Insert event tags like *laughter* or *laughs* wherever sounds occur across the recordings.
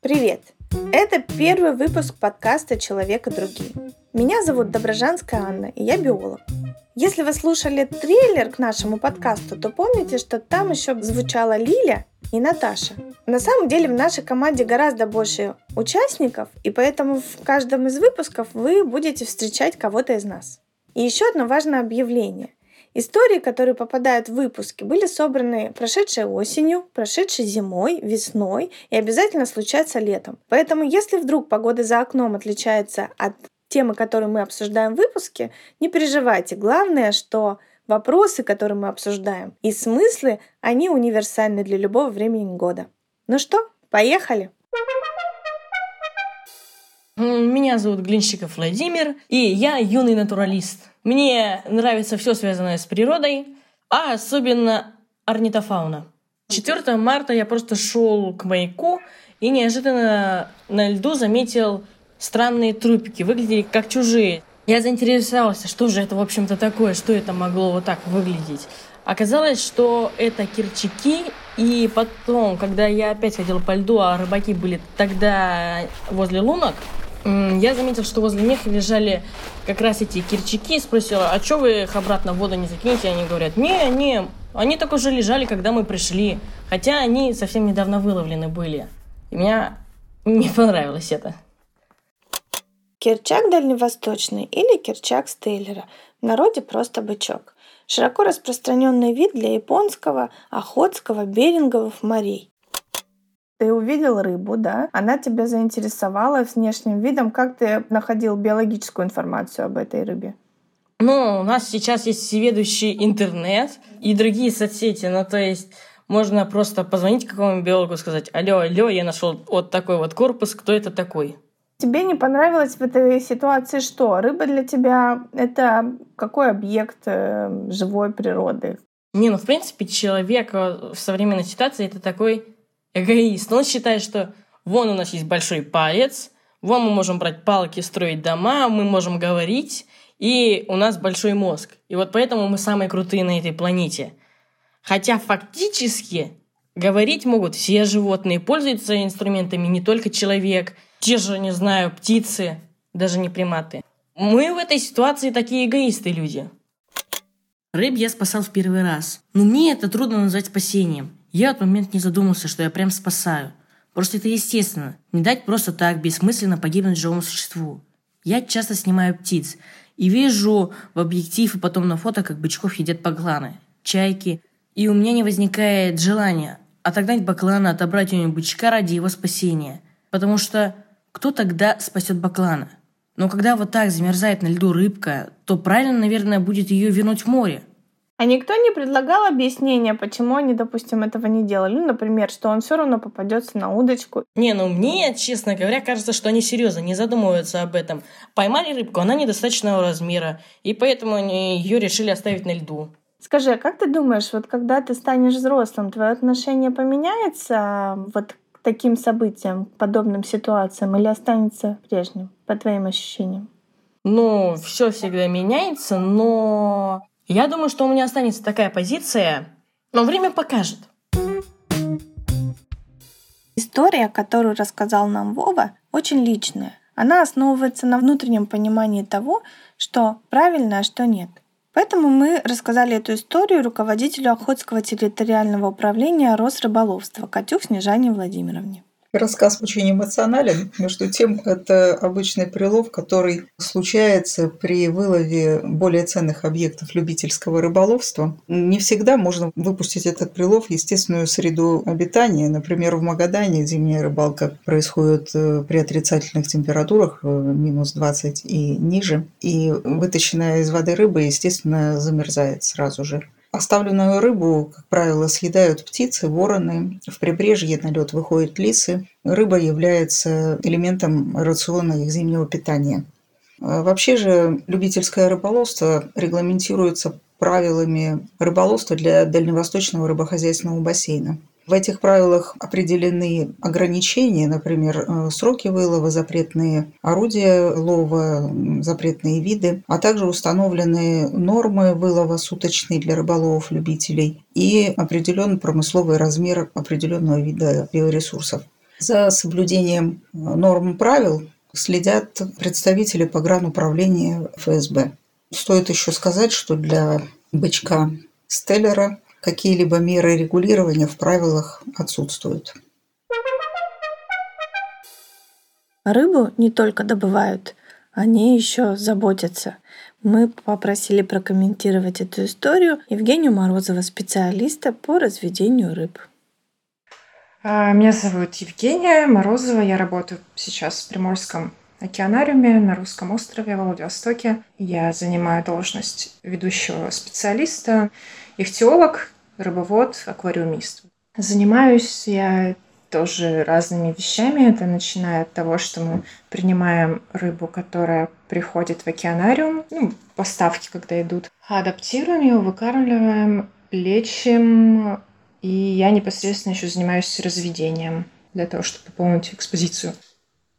Привет! Это первый выпуск подкаста «Человек и другие». Меня зовут Доброжанская Анна, и я биолог. Если вы слушали трейлер к нашему подкасту, то помните, что там еще звучала Лиля и Наташа. На самом деле в нашей команде гораздо больше участников, и поэтому в каждом из выпусков вы будете встречать кого-то из нас. И еще одно важное объявление. Истории, которые попадают в выпуски, были собраны прошедшей осенью, прошедшей зимой, весной и обязательно случаются летом. Поэтому, если вдруг погода за окном отличается от темы, которые мы обсуждаем в выпуске, не переживайте. Главное, что вопросы, которые мы обсуждаем, и смыслы, они универсальны для любого времени года. Ну что, поехали! Меня зовут Глинщиков Владимир, и я юный натуралист. Мне нравится все связанное с природой, а особенно орнитофауна. 4 марта я просто шел к маяку и неожиданно на льду заметил странные трупики, выглядели как чужие. Я заинтересовался, что же это, в общем-то, такое, что это могло вот так выглядеть. Оказалось, что это кирчаки, и потом, когда я опять ходил по льду, а рыбаки были тогда возле лунок, я заметил, что возле них лежали как раз эти кирчаки, и спросил, а что вы их обратно в воду не закинете? Они говорят, не, не, они так уже лежали, когда мы пришли, хотя они совсем недавно выловлены были. И мне не понравилось это. Керчак дальневосточный или керчак стейлера, в народе просто бычок. Широко распространенный вид для японского, охотского, беринговых морей. Ты увидел рыбу, да? Она тебя заинтересовала внешним видом. Как ты находил биологическую информацию об этой рыбе? Ну, у нас сейчас есть всеведущий интернет и другие соцсети. Ну, то есть можно просто позвонить какому-нибудь биологу и сказать, алло, алло, я нашел вот такой вот корпус, кто это такой? Тебе не понравилось в этой ситуации что? Рыба для тебя — это какой объект э, живой природы? Не, ну, в принципе, человек в современной ситуации — это такой эгоист. Он считает, что вон у нас есть большой палец, вон мы можем брать палки, строить дома, мы можем говорить, и у нас большой мозг. И вот поэтому мы самые крутые на этой планете. Хотя фактически говорить могут все животные, пользуются инструментами не только человек — те же, не знаю, птицы, даже не приматы. Мы в этой ситуации такие эгоисты люди. Рыб я спасал в первый раз. Но мне это трудно назвать спасением. Я этот момент не задумался, что я прям спасаю. Просто это естественно. Не дать просто так бессмысленно погибнуть живому существу. Я часто снимаю птиц и вижу в объектив и потом на фото, как бычков едят бакланы, чайки. И у меня не возникает желания отогнать баклана, отобрать у него бычка ради его спасения. Потому что кто тогда спасет баклана? Но когда вот так замерзает на льду рыбка, то правильно, наверное, будет ее вернуть в море. А никто не предлагал объяснения, почему они, допустим, этого не делали? Ну, например, что он все равно попадется на удочку. Не, ну мне, честно говоря, кажется, что они серьезно не задумываются об этом. Поймали рыбку, она недостаточного размера, и поэтому они ее решили оставить на льду. Скажи, а как ты думаешь, вот когда ты станешь взрослым, твое отношение поменяется вот таким событиям, подобным ситуациям, или останется прежним, по твоим ощущениям? Ну, все всегда меняется, но я думаю, что у меня останется такая позиция, но время покажет. История, которую рассказал нам Вова, очень личная. Она основывается на внутреннем понимании того, что правильно, а что нет – Поэтому мы рассказали эту историю руководителю Охотского территориального управления Росрыболовства Катюх Снежане Владимировне. Рассказ очень эмоционален. Между тем, это обычный прилов, который случается при вылове более ценных объектов любительского рыболовства. Не всегда можно выпустить этот прилов в естественную среду обитания. Например, в Магадане зимняя рыбалка происходит э, при отрицательных температурах, э, минус 20 и ниже. И вытащенная из воды рыба, естественно, замерзает сразу же. Оставленную рыбу, как правило, съедают птицы, вороны. В прибрежье на лед выходят лисы. Рыба является элементом рациона их зимнего питания. А вообще же любительское рыболовство регламентируется правилами рыболовства для дальневосточного рыбохозяйственного бассейна. В этих правилах определены ограничения, например, э, сроки вылова, запретные орудия лова, запретные виды, а также установлены нормы вылова суточные для рыболовов-любителей и определенный промысловый размер определенного вида биоресурсов. За соблюдением э, норм правил следят представители погрануправления ФСБ. Стоит еще сказать, что для бычка Стеллера какие-либо меры регулирования в правилах отсутствуют. Рыбу не только добывают, они еще заботятся. Мы попросили прокомментировать эту историю Евгению Морозова, специалиста по разведению рыб. А, меня зовут Евгения Морозова. Я работаю сейчас в Приморском океанариуме на Русском острове в Владивостоке. Я занимаю должность ведущего специалиста, ихтиолог, рыбовод, аквариумист. Занимаюсь я тоже разными вещами. Это начиная от того, что мы принимаем рыбу, которая приходит в океанариум, ну, поставки, когда идут, адаптируем ее, выкармливаем, лечим, и я непосредственно еще занимаюсь разведением для того, чтобы пополнить экспозицию.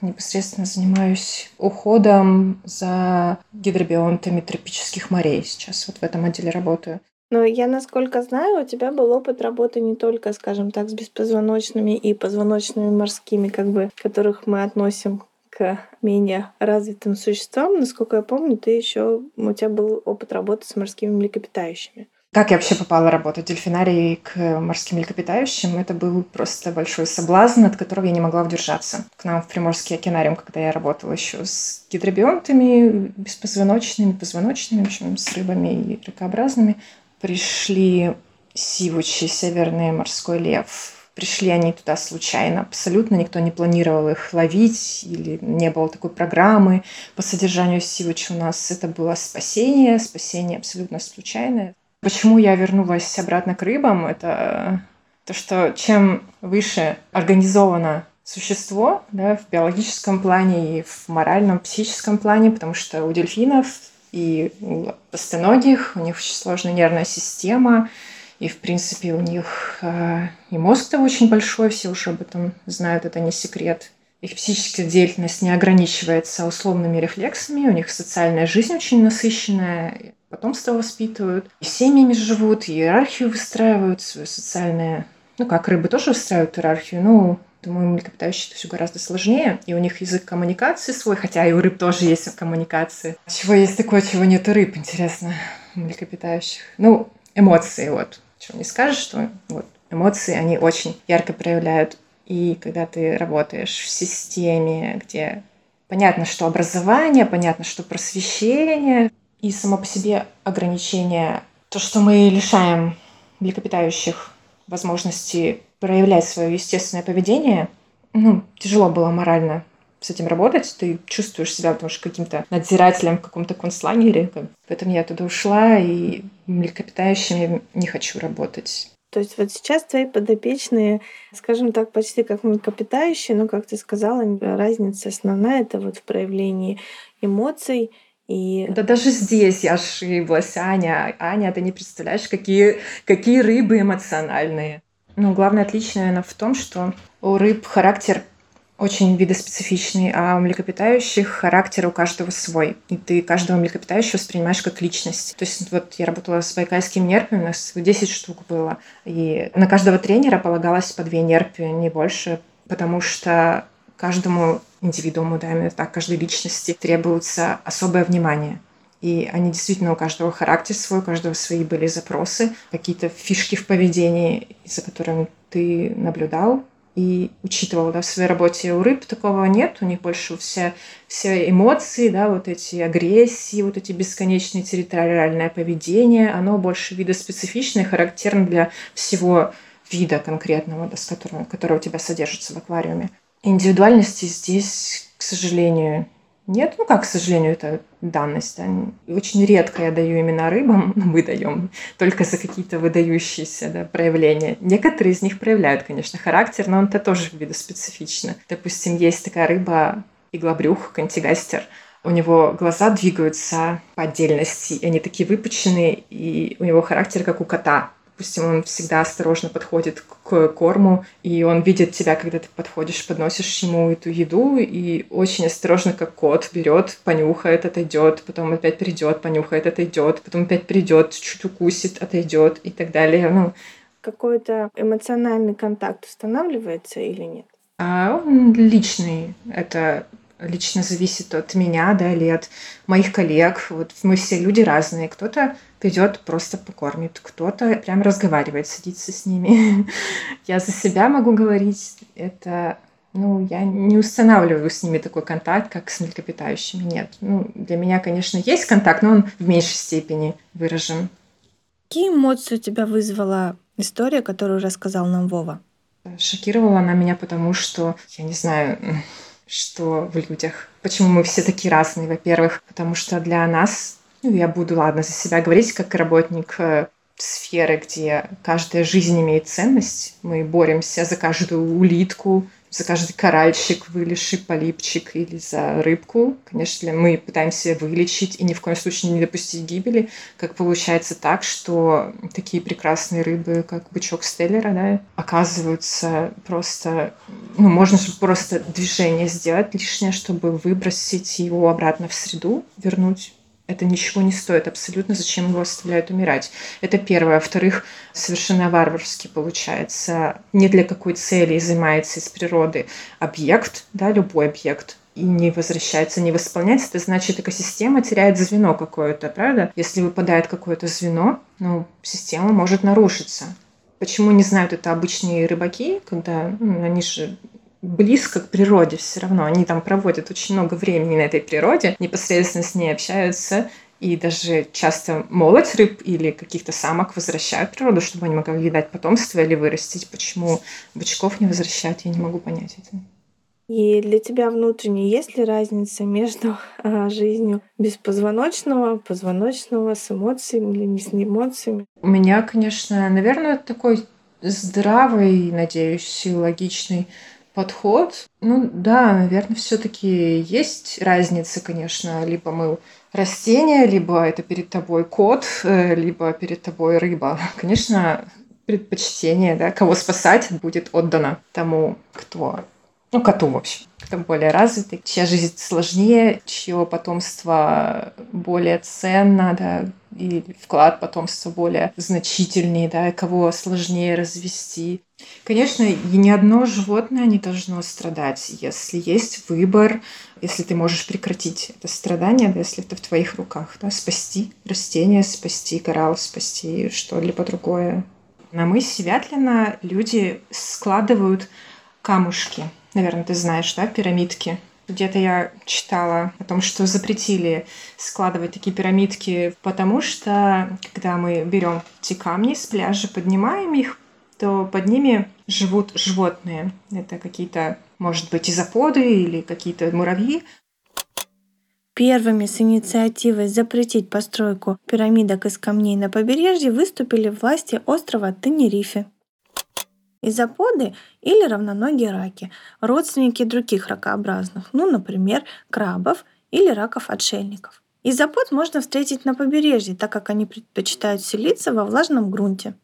Непосредственно занимаюсь уходом за гидробионтами тропических морей. Сейчас вот в этом отделе работаю. Но я, насколько знаю, у тебя был опыт работы не только, скажем так, с беспозвоночными и позвоночными морскими, как бы, которых мы относим к менее развитым существам. Насколько я помню, ты еще у тебя был опыт работы с морскими млекопитающими. Как я вообще попала работать в дельфинарии к морским млекопитающим, это был просто большой соблазн, от которого я не могла удержаться. К нам в Приморский океанариум, когда я работала еще с гидробионтами, беспозвоночными, позвоночными, в общем, с рыбами и ракообразными, пришли сивучи, северный морской лев. Пришли они туда случайно, абсолютно никто не планировал их ловить, или не было такой программы по содержанию сивучи у нас. Это было спасение, спасение абсолютно случайное. Почему я вернулась обратно к рыбам? Это то, что чем выше организовано существо да, в биологическом плане и в моральном, психическом плане, потому что у дельфинов и у постоногих у них очень сложная нервная система, и, в принципе, у них э, и мозг-то очень большой, все уже об этом знают, это не секрет. Их психическая деятельность не ограничивается условными рефлексами, у них социальная жизнь очень насыщенная, потомство воспитывают, и семьями живут, иерархию выстраивают, свою социальное... Ну, как рыбы тоже выстраивают иерархию, ну, думаю, млекопитающие это все гораздо сложнее, и у них язык коммуникации свой, хотя и у рыб тоже есть коммуникации. Чего есть такое, чего нет у рыб, интересно, у млекопитающих? Ну, эмоции, вот. Чего не скажешь, что вот эмоции, они очень ярко проявляют. И когда ты работаешь в системе, где понятно, что образование, понятно, что просвещение, и само по себе ограничение, то, что мы лишаем млекопитающих возможности проявлять свое естественное поведение, ну, тяжело было морально с этим работать, ты чувствуешь себя, потому что каким-то надзирателем в каком-то концлагере. Поэтому я туда ушла, и млекопитающими не хочу работать. То есть вот сейчас твои подопечные, скажем так, почти как млекопитающие, но, как ты сказала, разница основная это вот в проявлении эмоций и... Да даже здесь я ошиблась, Аня. Аня, ты не представляешь, какие, какие рыбы эмоциональные. Ну, главное отличие, наверное, в том, что у рыб характер очень видоспецифичный, а у млекопитающих характер у каждого свой. И ты каждого млекопитающего воспринимаешь как личность. То есть вот я работала с байкальскими нерпами, у нас 10 штук было. И на каждого тренера полагалось по две нерпи, не больше, потому что каждому индивидууму, да, именно так, каждой личности требуется особое внимание. И они действительно у каждого характер свой, у каждого свои были запросы, какие-то фишки в поведении, за которыми ты наблюдал и учитывал да, в своей работе. У рыб такого нет, у них больше все, все эмоции, да, вот эти агрессии, вот эти бесконечные территориальное поведение, оно больше видоспецифичное, характерно для всего вида конкретного, да, с которого, который у тебя содержится в аквариуме. Индивидуальности здесь, к сожалению, нет. Ну как, к сожалению, это данность. Да? Очень редко я даю именно рыбам, но *laughs* мы даем только за какие-то выдающиеся да, проявления. Некоторые из них проявляют, конечно, характер, но он-то тоже видоспецифично. Допустим, есть такая рыба иглобрюх, кантигастер. У него глаза двигаются по отдельности, они такие выпученные, и у него характер как у кота Допустим, он всегда осторожно подходит к корму, и он видит тебя, когда ты подходишь, подносишь ему эту еду, и очень осторожно, как кот, берет, понюхает, отойдет, потом опять придет, понюхает, отойдет, потом опять придет, чуть укусит, отойдет и так далее. Ну, Какой-то эмоциональный контакт устанавливается или нет? А он личный. Это лично зависит от меня, да, или от моих коллег. Вот мы все люди разные. Кто-то придет, просто покормит, кто-то прям разговаривает, садится с ними. *laughs* Я за себя могу говорить. Это ну, я не устанавливаю с ними такой контакт, как с млекопитающими. Нет. Ну, для меня, конечно, есть контакт, но он в меньшей степени выражен. Какие эмоции у тебя вызвала история, которую рассказал нам Вова? Шокировала она меня, потому что, я не знаю, что в людях. Почему мы все такие разные, во-первых, потому что для нас, ну, я буду, ладно, за себя говорить, как работник э, сферы, где каждая жизнь имеет ценность. Мы боремся за каждую улитку, за каждый коральчик, вылезший полипчик или за рыбку. Конечно, мы пытаемся вылечить и ни в коем случае не допустить гибели. Как получается так, что такие прекрасные рыбы, как бычок Стеллера, да, оказываются просто... Ну, можно же просто движение сделать лишнее, чтобы выбросить его обратно в среду, вернуть это ничего не стоит абсолютно, зачем его оставляют умирать. Это первое. Во-вторых, совершенно варварски получается. Не для какой цели занимается из природы объект, да, любой объект, и не возвращается, не восполняется, это значит, экосистема теряет звено какое-то, правда? Если выпадает какое-то звено, ну, система может нарушиться. Почему не знают это обычные рыбаки, когда ну, они же близко к природе все равно. Они там проводят очень много времени на этой природе, непосредственно с ней общаются, и даже часто молоть рыб или каких-то самок возвращают в природу, чтобы они могли дать потомство или вырастить. Почему бычков не возвращают, я не могу понять это. И для тебя внутренне есть ли разница между а, жизнью беспозвоночного, позвоночного, с эмоциями или не с эмоциями? У меня, конечно, наверное, такой здравый, надеюсь, и логичный подход. Ну да, наверное, все-таки есть разница, конечно. Либо мы растение, либо это перед тобой кот, э, либо перед тобой рыба. *laughs* Конечно, предпочтение, да, кого спасать будет отдано тому, кто ну, коту, в общем. Кто более развитый, чья жизнь сложнее, чье потомство более ценно, да, и вклад потомства более значительнее, да, кого сложнее развести. Конечно, и ни одно животное не должно страдать, если есть выбор, если ты можешь прекратить это страдание, да, если это в твоих руках, да, спасти растение, спасти коралл, спасти что-либо другое. На мысе Вятлина люди складывают камушки – наверное, ты знаешь, да, пирамидки. Где-то я читала о том, что запретили складывать такие пирамидки, потому что когда мы берем эти камни с пляжа, поднимаем их, то под ними живут животные. Это какие-то, может быть, изоподы или какие-то муравьи. Первыми с инициативой запретить постройку пирамидок из камней на побережье выступили власти острова Тенерифе. Изоподы или равноногие раки, родственники других ракообразных, ну, например, крабов или раков-отшельников. Изопод можно встретить на побережье, так как они предпочитают селиться во влажном грунте.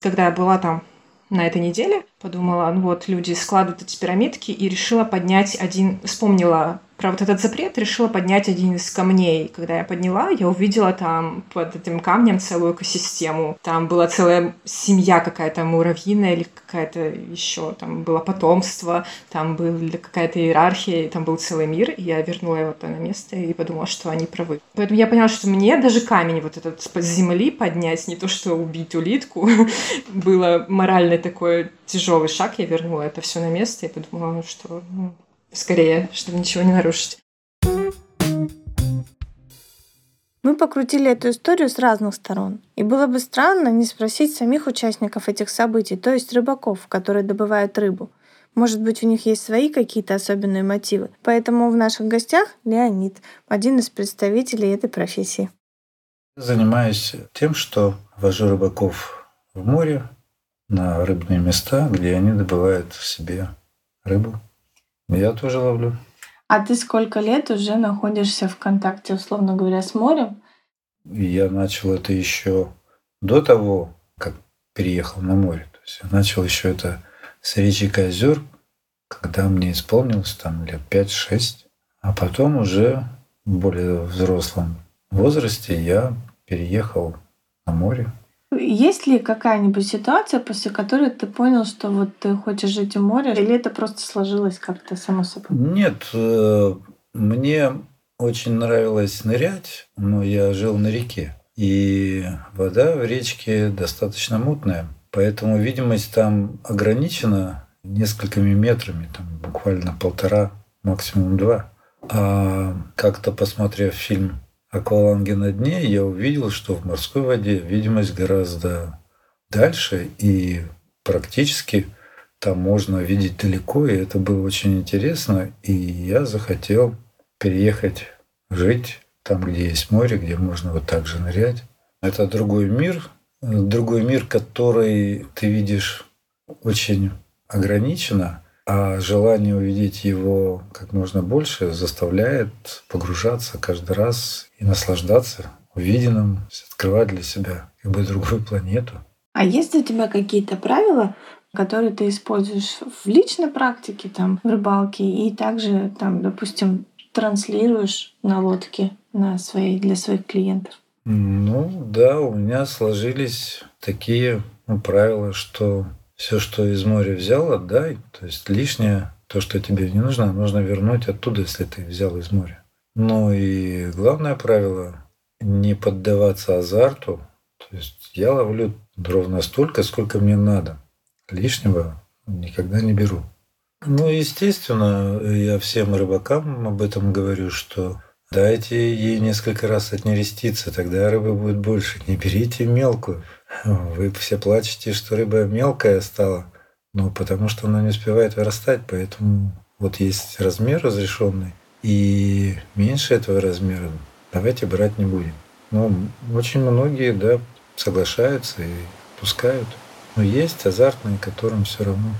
Когда я была там на этой неделе, подумала, ну вот люди складывают эти пирамидки и решила поднять один, вспомнила про вот этот запрет решила поднять один из камней. Когда я подняла, я увидела там под этим камнем целую экосистему. Там была целая семья какая-то муравьиная или какая-то еще, там было потомство, там была какая-то иерархия, там был целый мир, и я вернула его на место и подумала, что они правы. Поэтому я поняла, что мне даже камень вот этот с земли поднять, не то что убить улитку, *laughs* было моральный такой тяжелый шаг, я вернула это все на место и подумала, что ну, скорее, чтобы ничего не нарушить. Мы покрутили эту историю с разных сторон. И было бы странно не спросить самих участников этих событий, то есть рыбаков, которые добывают рыбу. Может быть, у них есть свои какие-то особенные мотивы. Поэтому в наших гостях Леонид, один из представителей этой профессии. Занимаюсь тем, что вожу рыбаков в море на рыбные места, где они добывают себе рыбу. Я тоже ловлю. А ты сколько лет уже находишься в контакте, условно говоря, с морем? Я начал это еще до того, как переехал на море. То есть я начал еще это с речи озер, когда мне исполнилось там лет 5-6. А потом уже в более взрослом возрасте я переехал на море. Есть ли какая-нибудь ситуация, после которой ты понял, что вот ты хочешь жить у моря, или это просто сложилось как-то само собой? Нет, э, мне очень нравилось нырять, но я жил на реке. И вода в речке достаточно мутная. Поэтому видимость там ограничена несколькими метрами, там буквально полтора, максимум два. А как-то посмотрев фильм «Акваланги на дне», я увидел, что в морской воде видимость гораздо дальше, и практически там можно видеть далеко, и это было очень интересно. И я захотел переехать жить там, где есть море, где можно вот так же нырять. Это другой мир, другой мир, который ты видишь очень ограниченно, а желание увидеть его как можно больше заставляет погружаться каждый раз и наслаждаться увиденным, открывать для себя как бы другую планету. А есть у тебя какие-то правила, которые ты используешь в личной практике, там, в рыбалке, и также, там, допустим, транслируешь на лодке на свои, для своих клиентов? Ну да, у меня сложились такие ну, правила, что все, что из моря взял, отдай. То есть лишнее, то, что тебе не нужно, нужно вернуть оттуда, если ты взял из моря. Ну и главное правило – не поддаваться азарту. То есть я ловлю ровно столько, сколько мне надо. Лишнего никогда не беру. Ну, естественно, я всем рыбакам об этом говорю, что дайте ей несколько раз отнереститься, тогда рыбы будет больше. Не берите мелкую. Вы все плачете, что рыба мелкая стала, ну, потому что она не успевает вырастать, поэтому вот есть размер разрешенный, и меньше этого размера давайте брать не будем. Но очень многие, да, соглашаются и пускают. Но есть азартные, которым все равно.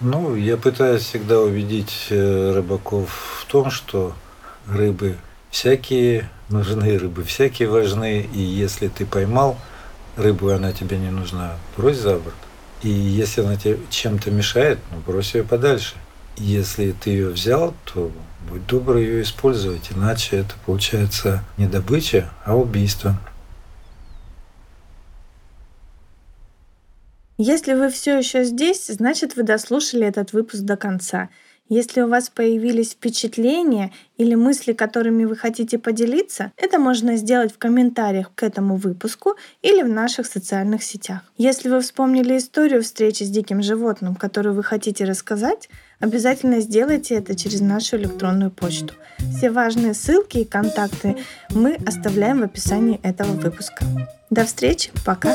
Ну, я пытаюсь всегда убедить э, рыбаков в том, что рыбы всякие нужны, рыбы всякие важны, и если ты поймал рыбу, она тебе не нужна, брось за борт. И если она тебе чем-то мешает, ну брось ее подальше. Если ты ее взял, то будь добр ее использовать, иначе это получается не добыча, а убийство. Если вы все еще здесь, значит вы дослушали этот выпуск до конца. Если у вас появились впечатления или мысли, которыми вы хотите поделиться, это можно сделать в комментариях к этому выпуску или в наших социальных сетях. Если вы вспомнили историю встречи с диким животным, которую вы хотите рассказать, обязательно сделайте это через нашу электронную почту. Все важные ссылки и контакты мы оставляем в описании этого выпуска. До встречи, пока!